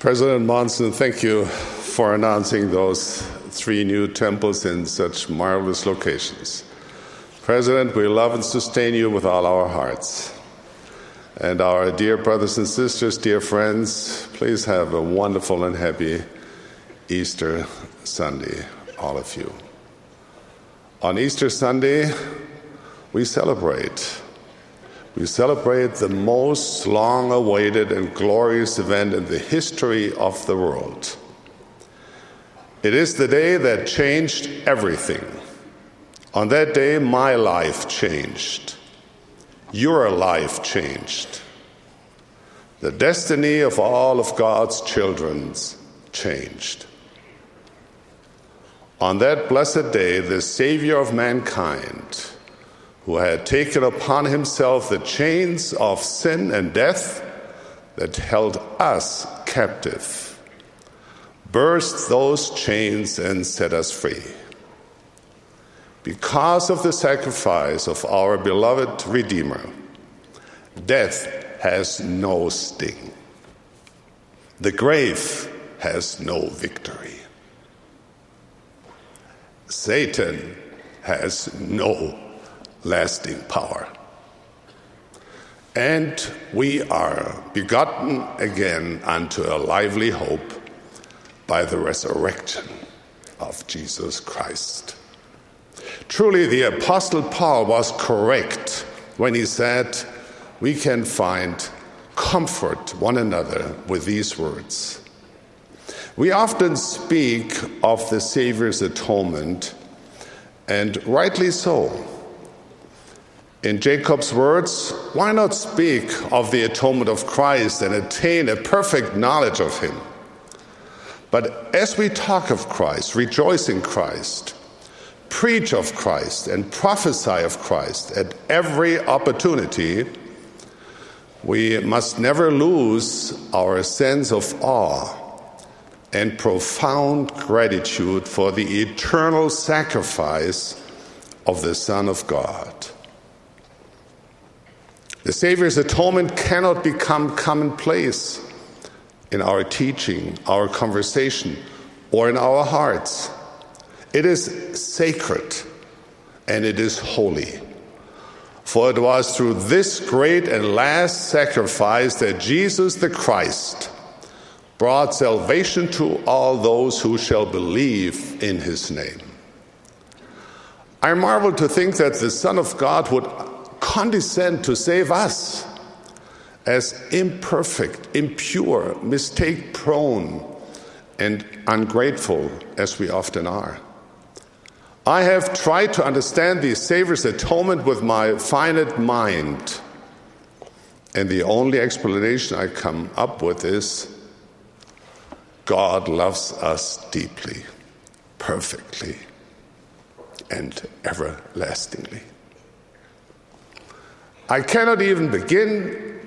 President Monson, thank you for announcing those three new temples in such marvelous locations. President, we love and sustain you with all our hearts. And our dear brothers and sisters, dear friends, please have a wonderful and happy Easter Sunday, all of you. On Easter Sunday, we celebrate. We celebrate the most long awaited and glorious event in the history of the world. It is the day that changed everything. On that day, my life changed. Your life changed. The destiny of all of God's children changed. On that blessed day, the Savior of mankind, who had taken upon himself the chains of sin and death that held us captive, burst those chains and set us free. Because of the sacrifice of our beloved Redeemer, death has no sting. The grave has no victory. Satan has no lasting power. And we are begotten again unto a lively hope by the resurrection of Jesus Christ. Truly, the Apostle Paul was correct when he said, We can find comfort one another with these words. We often speak of the Savior's atonement, and rightly so. In Jacob's words, why not speak of the atonement of Christ and attain a perfect knowledge of Him? But as we talk of Christ, rejoice in Christ, preach of Christ, and prophesy of Christ at every opportunity, we must never lose our sense of awe and profound gratitude for the eternal sacrifice of the Son of God. The Savior's atonement cannot become commonplace in our teaching, our conversation, or in our hearts. It is sacred and it is holy. For it was through this great and last sacrifice that Jesus the Christ brought salvation to all those who shall believe in his name. I marvel to think that the Son of God would condescend to save us as imperfect, impure, mistake prone, and ungrateful as we often are. I have tried to understand the Savior's atonement with my finite mind, and the only explanation I come up with is God loves us deeply, perfectly, and everlastingly. I cannot even begin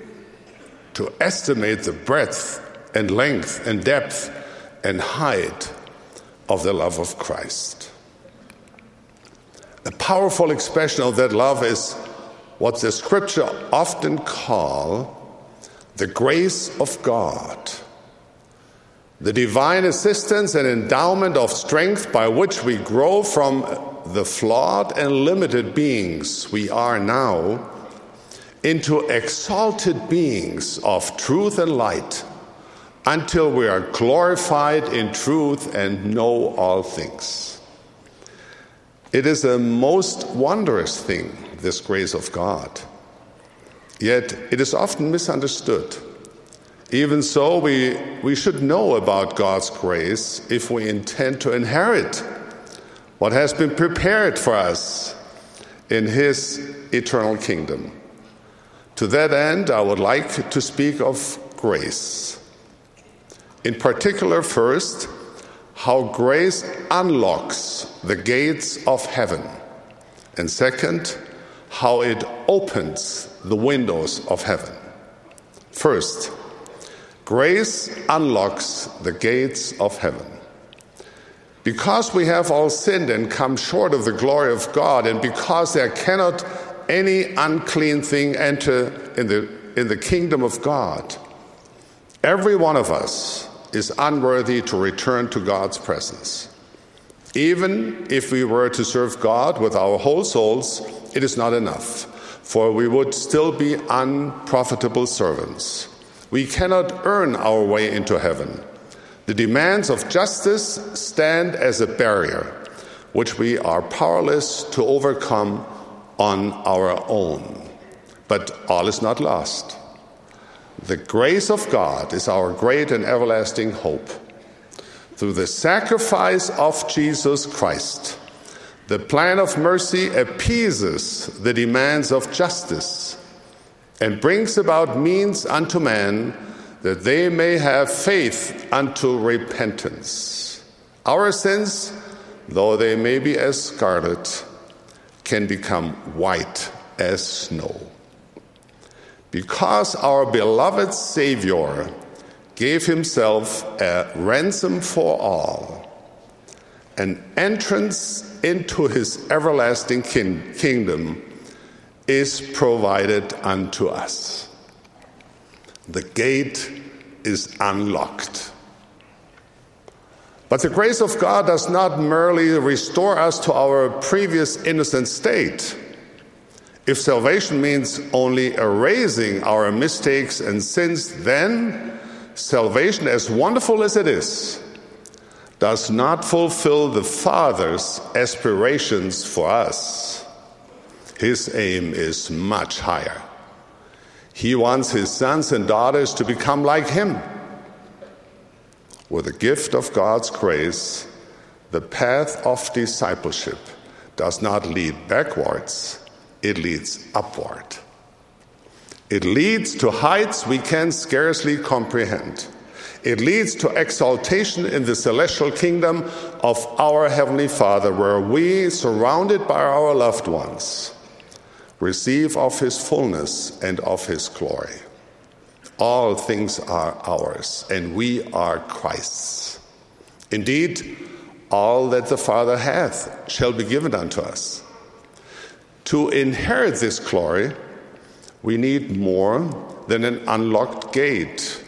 to estimate the breadth and length and depth and height of the love of Christ. A powerful expression of that love is what the scripture often call the grace of God the divine assistance and endowment of strength by which we grow from the flawed and limited beings we are now into exalted beings of truth and light until we are glorified in truth and know all things. It is a most wondrous thing, this grace of God. Yet it is often misunderstood. Even so, we, we should know about God's grace if we intend to inherit what has been prepared for us in His eternal kingdom. To that end, I would like to speak of grace. In particular, first, how grace unlocks the gates of heaven. And second, how it opens the windows of heaven. First, Grace unlocks the gates of heaven. Because we have all sinned and come short of the glory of God, and because there cannot any unclean thing enter in the, in the kingdom of God, every one of us is unworthy to return to God's presence. Even if we were to serve God with our whole souls, it is not enough, for we would still be unprofitable servants. We cannot earn our way into heaven. The demands of justice stand as a barrier, which we are powerless to overcome on our own. But all is not lost. The grace of God is our great and everlasting hope. Through the sacrifice of Jesus Christ, the plan of mercy appeases the demands of justice and brings about means unto man that they may have faith unto repentance. Our sins, though they may be as scarlet, can become white as snow. Because our beloved Savior gave himself a ransom for all, an entrance into his everlasting kin- kingdom is provided unto us. The gate is unlocked. But the grace of God does not merely restore us to our previous innocent state. If salvation means only erasing our mistakes and sins, then salvation, as wonderful as it is, does not fulfill the Father's aspirations for us. His aim is much higher. He wants his sons and daughters to become like him. With the gift of God's grace, the path of discipleship does not lead backwards, it leads upward. It leads to heights we can scarcely comprehend. It leads to exaltation in the celestial kingdom of our Heavenly Father, where we, surrounded by our loved ones, receive of His fullness and of His glory. All things are ours, and we are Christ's. Indeed, all that the Father hath shall be given unto us. To inherit this glory, we need more than an unlocked gate.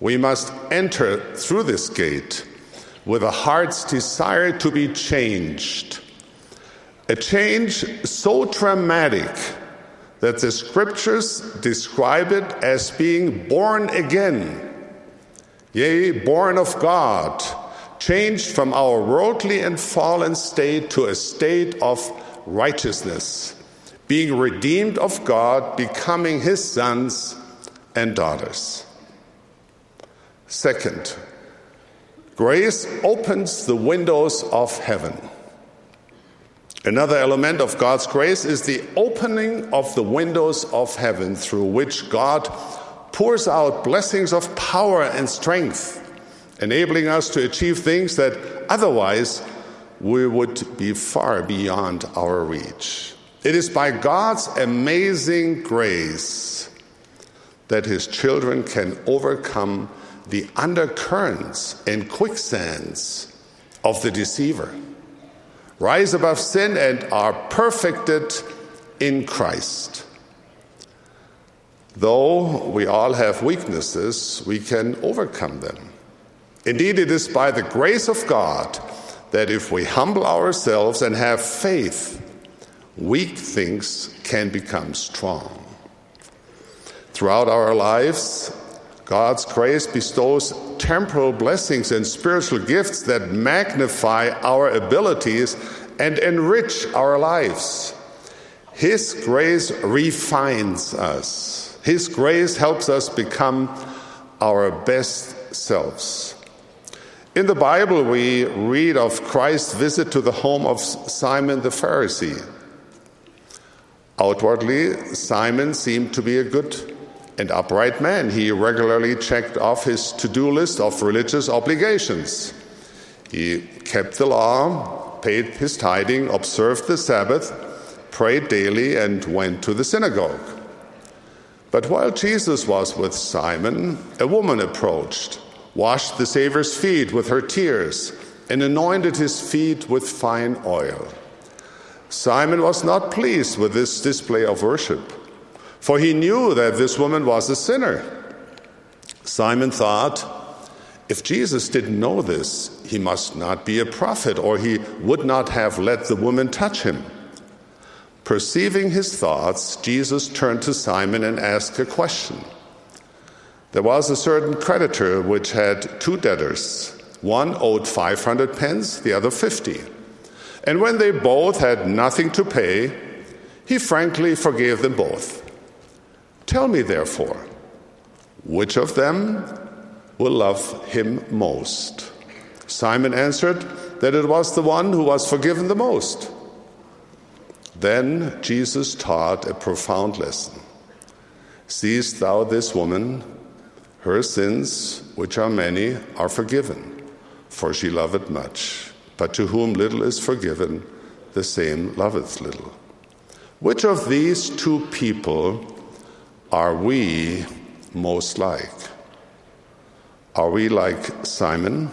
We must enter through this gate with a heart's desire to be changed. A change so dramatic that the scriptures describe it as being born again, yea, born of God, changed from our worldly and fallen state to a state of righteousness, being redeemed of God, becoming his sons and daughters. Second, grace opens the windows of heaven. Another element of God's grace is the opening of the windows of heaven through which God pours out blessings of power and strength, enabling us to achieve things that otherwise we would be far beyond our reach. It is by God's amazing grace that his children can overcome the undercurrents and quicksands of the deceiver rise above sin, and are perfected in Christ. Though we all have weaknesses, we can overcome them. Indeed, it is by the grace of God that if we humble ourselves and have faith, weak things can become strong. Throughout our lives, God's grace bestows temporal blessings and spiritual gifts that magnify our abilities and enrich our lives. His grace refines us. His grace helps us become our best selves. In the Bible, we read of Christ's visit to the home of Simon the Pharisee. Outwardly, Simon seemed to be a good and upright man. He regularly checked off his to do list of religious obligations. He kept the law, paid his tithing, observed the Sabbath, prayed daily, and went to the synagogue. But while Jesus was with Simon, a woman approached, washed the Savior's feet with her tears, and anointed his feet with fine oil. Simon was not pleased with this display of worship for he knew that this woman was a sinner. Simon thought, If Jesus didn't know this, he must not be a prophet, or he would not have let the woman touch him. Perceiving his thoughts, Jesus turned to Simon and asked a question. There was a certain creditor which had two debtors. One owed 500 pence, the other 50. And when they both had nothing to pay, he frankly forgave them both. Tell me, therefore, which of them will love him most? Simon answered that it was the one who was forgiven the most. Then Jesus taught a profound lesson. Seest thou this woman? Her sins, which are many, are forgiven, for she loveth much. But to whom little is forgiven, the same loveth little. Which of these two people are we most like? Are we like Simon?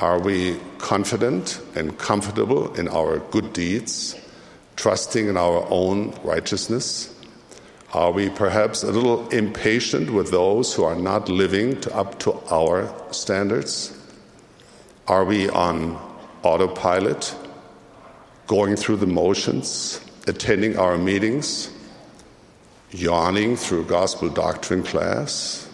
Are we confident and comfortable in our good deeds, trusting in our own righteousness? Are we perhaps a little impatient with those who are not living to, up to our standards? Are we on autopilot, going through the motions, attending our meetings, yawning through gospel doctrine class,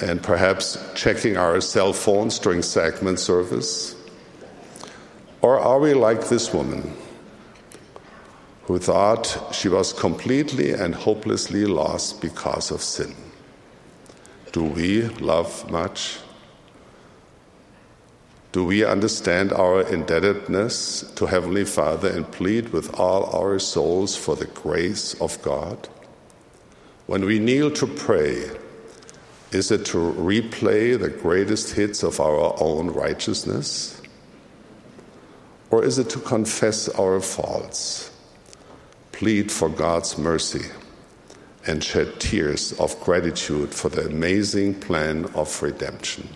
and perhaps checking our cell phones during sacrament service? Or are we like this woman who thought she was completely and hopelessly lost because of sin? Do we love much? Do we understand our indebtedness to Heavenly Father and plead with all our souls for the grace of God? When we kneel to pray, is it to replay the greatest hits of our own righteousness? Or is it to confess our faults, plead for God's mercy, and shed tears of gratitude for the amazing plan of redemption?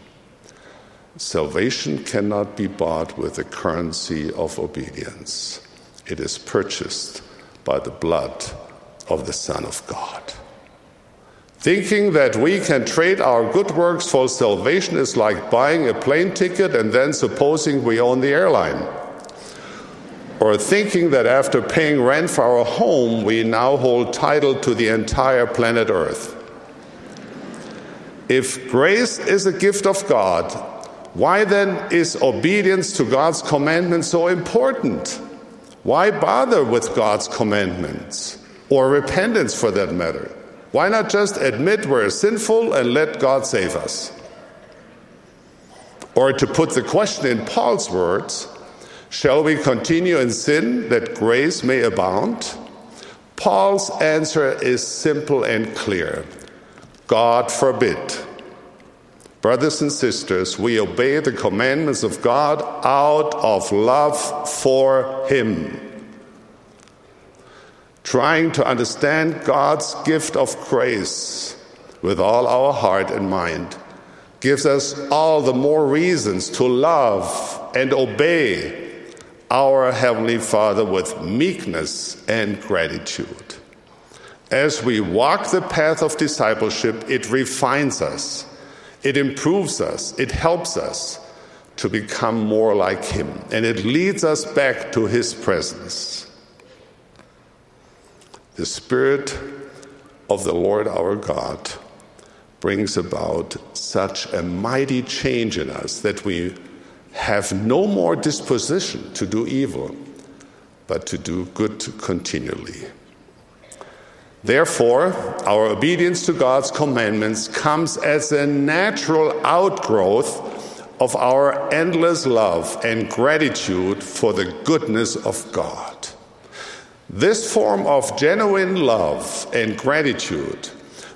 Salvation cannot be bought with the currency of obedience. It is purchased by the blood of the Son of God. Thinking that we can trade our good works for salvation is like buying a plane ticket and then supposing we own the airline. Or thinking that after paying rent for our home, we now hold title to the entire planet Earth. If grace is a gift of God, why then is obedience to God's commandments so important? Why bother with God's commandments or repentance for that matter? Why not just admit we're sinful and let God save us? Or to put the question in Paul's words, shall we continue in sin that grace may abound? Paul's answer is simple and clear God forbid. Brothers and sisters, we obey the commandments of God out of love for Him. Trying to understand God's gift of grace with all our heart and mind gives us all the more reasons to love and obey our Heavenly Father with meekness and gratitude. As we walk the path of discipleship, it refines us it improves us, it helps us to become more like Him, and it leads us back to His presence. The Spirit of the Lord our God brings about such a mighty change in us that we have no more disposition to do evil, but to do good continually. Therefore, our obedience to God's commandments comes as a natural outgrowth of our endless love and gratitude for the goodness of God. This form of genuine love and gratitude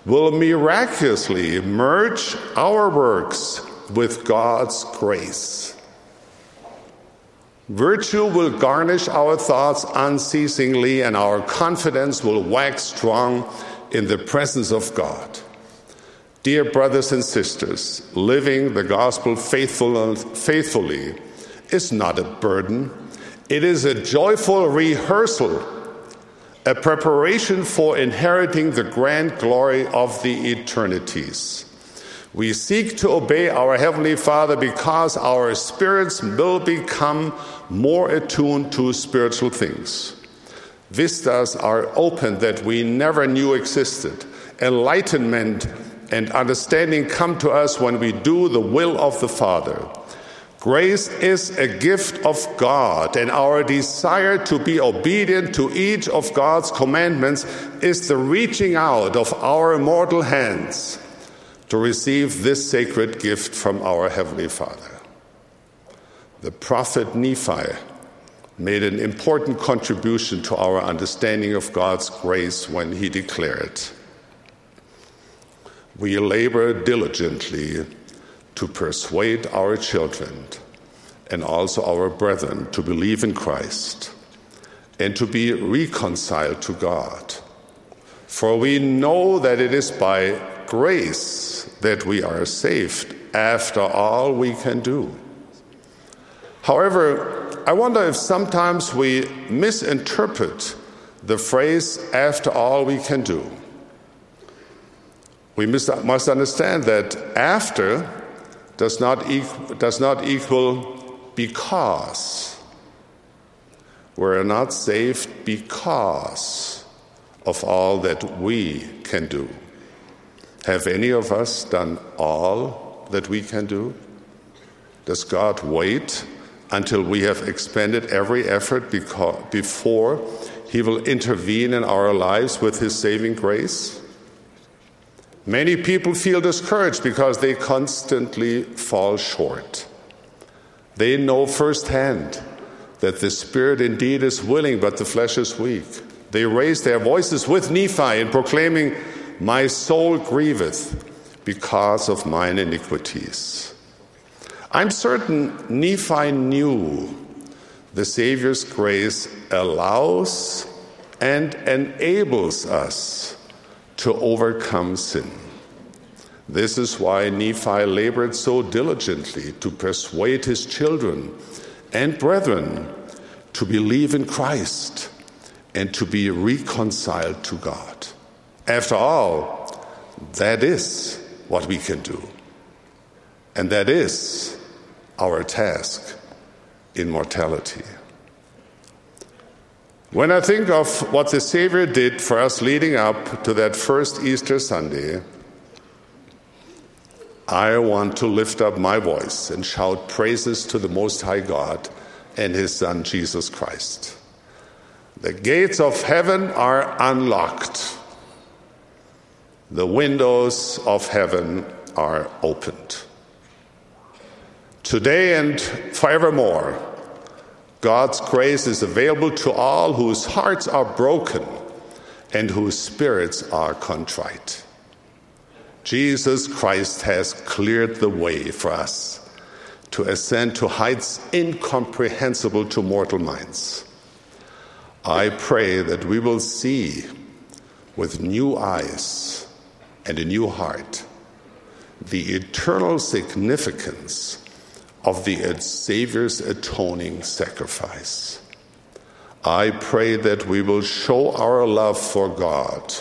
will miraculously merge our works with God's grace. Virtue will garnish our thoughts unceasingly, and our confidence will wax strong in the presence of God. Dear brothers and sisters, living the gospel faithfully is not a burden, it is a joyful rehearsal, a preparation for inheriting the grand glory of the eternities. We seek to obey our Heavenly Father because our spirits will become more attuned to spiritual things. Vistas are opened that we never knew existed. Enlightenment and understanding come to us when we do the will of the Father. Grace is a gift of God, and our desire to be obedient to each of God's commandments is the reaching out of our mortal hands to receive this sacred gift from our Heavenly Father. The prophet Nephi made an important contribution to our understanding of God's grace when he declared, We labor diligently to persuade our children and also our brethren to believe in Christ and to be reconciled to God. For we know that it is by grace that we are saved after all we can do. However, I wonder if sometimes we misinterpret the phrase, after all we can do. We must understand that after does not, equal, does not equal because. We're not saved because of all that we can do. Have any of us done all that we can do? Does God wait until we have expended every effort before He will intervene in our lives with His saving grace? Many people feel discouraged because they constantly fall short. They know firsthand that the spirit indeed is willing, but the flesh is weak. They raise their voices with Nephi in proclaiming, My soul grieveth because of mine iniquities. I'm certain Nephi knew the Savior's grace allows and enables us to overcome sin. This is why Nephi labored so diligently to persuade his children and brethren to believe in Christ and to be reconciled to God. After all, that is what we can do. And that is our task in mortality. When I think of what the Savior did for us leading up to that first Easter Sunday, I want to lift up my voice and shout praises to the Most High God and His Son, Jesus Christ. The gates of heaven are unlocked, the windows of heaven are opened. Today and forevermore, God's grace is available to all whose hearts are broken and whose spirits are contrite. Jesus Christ has cleared the way for us to ascend to heights incomprehensible to mortal minds. I pray that we will see with new eyes and a new heart the eternal significance of the Savior's atoning sacrifice. I pray that we will show our love for God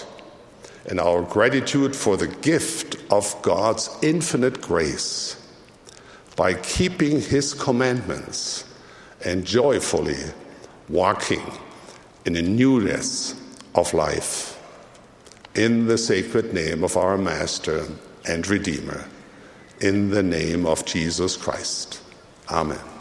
and our gratitude for the gift of God's infinite grace by keeping His commandments and joyfully walking in a newness of life. In the sacred name of our Master and Redeemer in the name of Jesus Christ. Amen.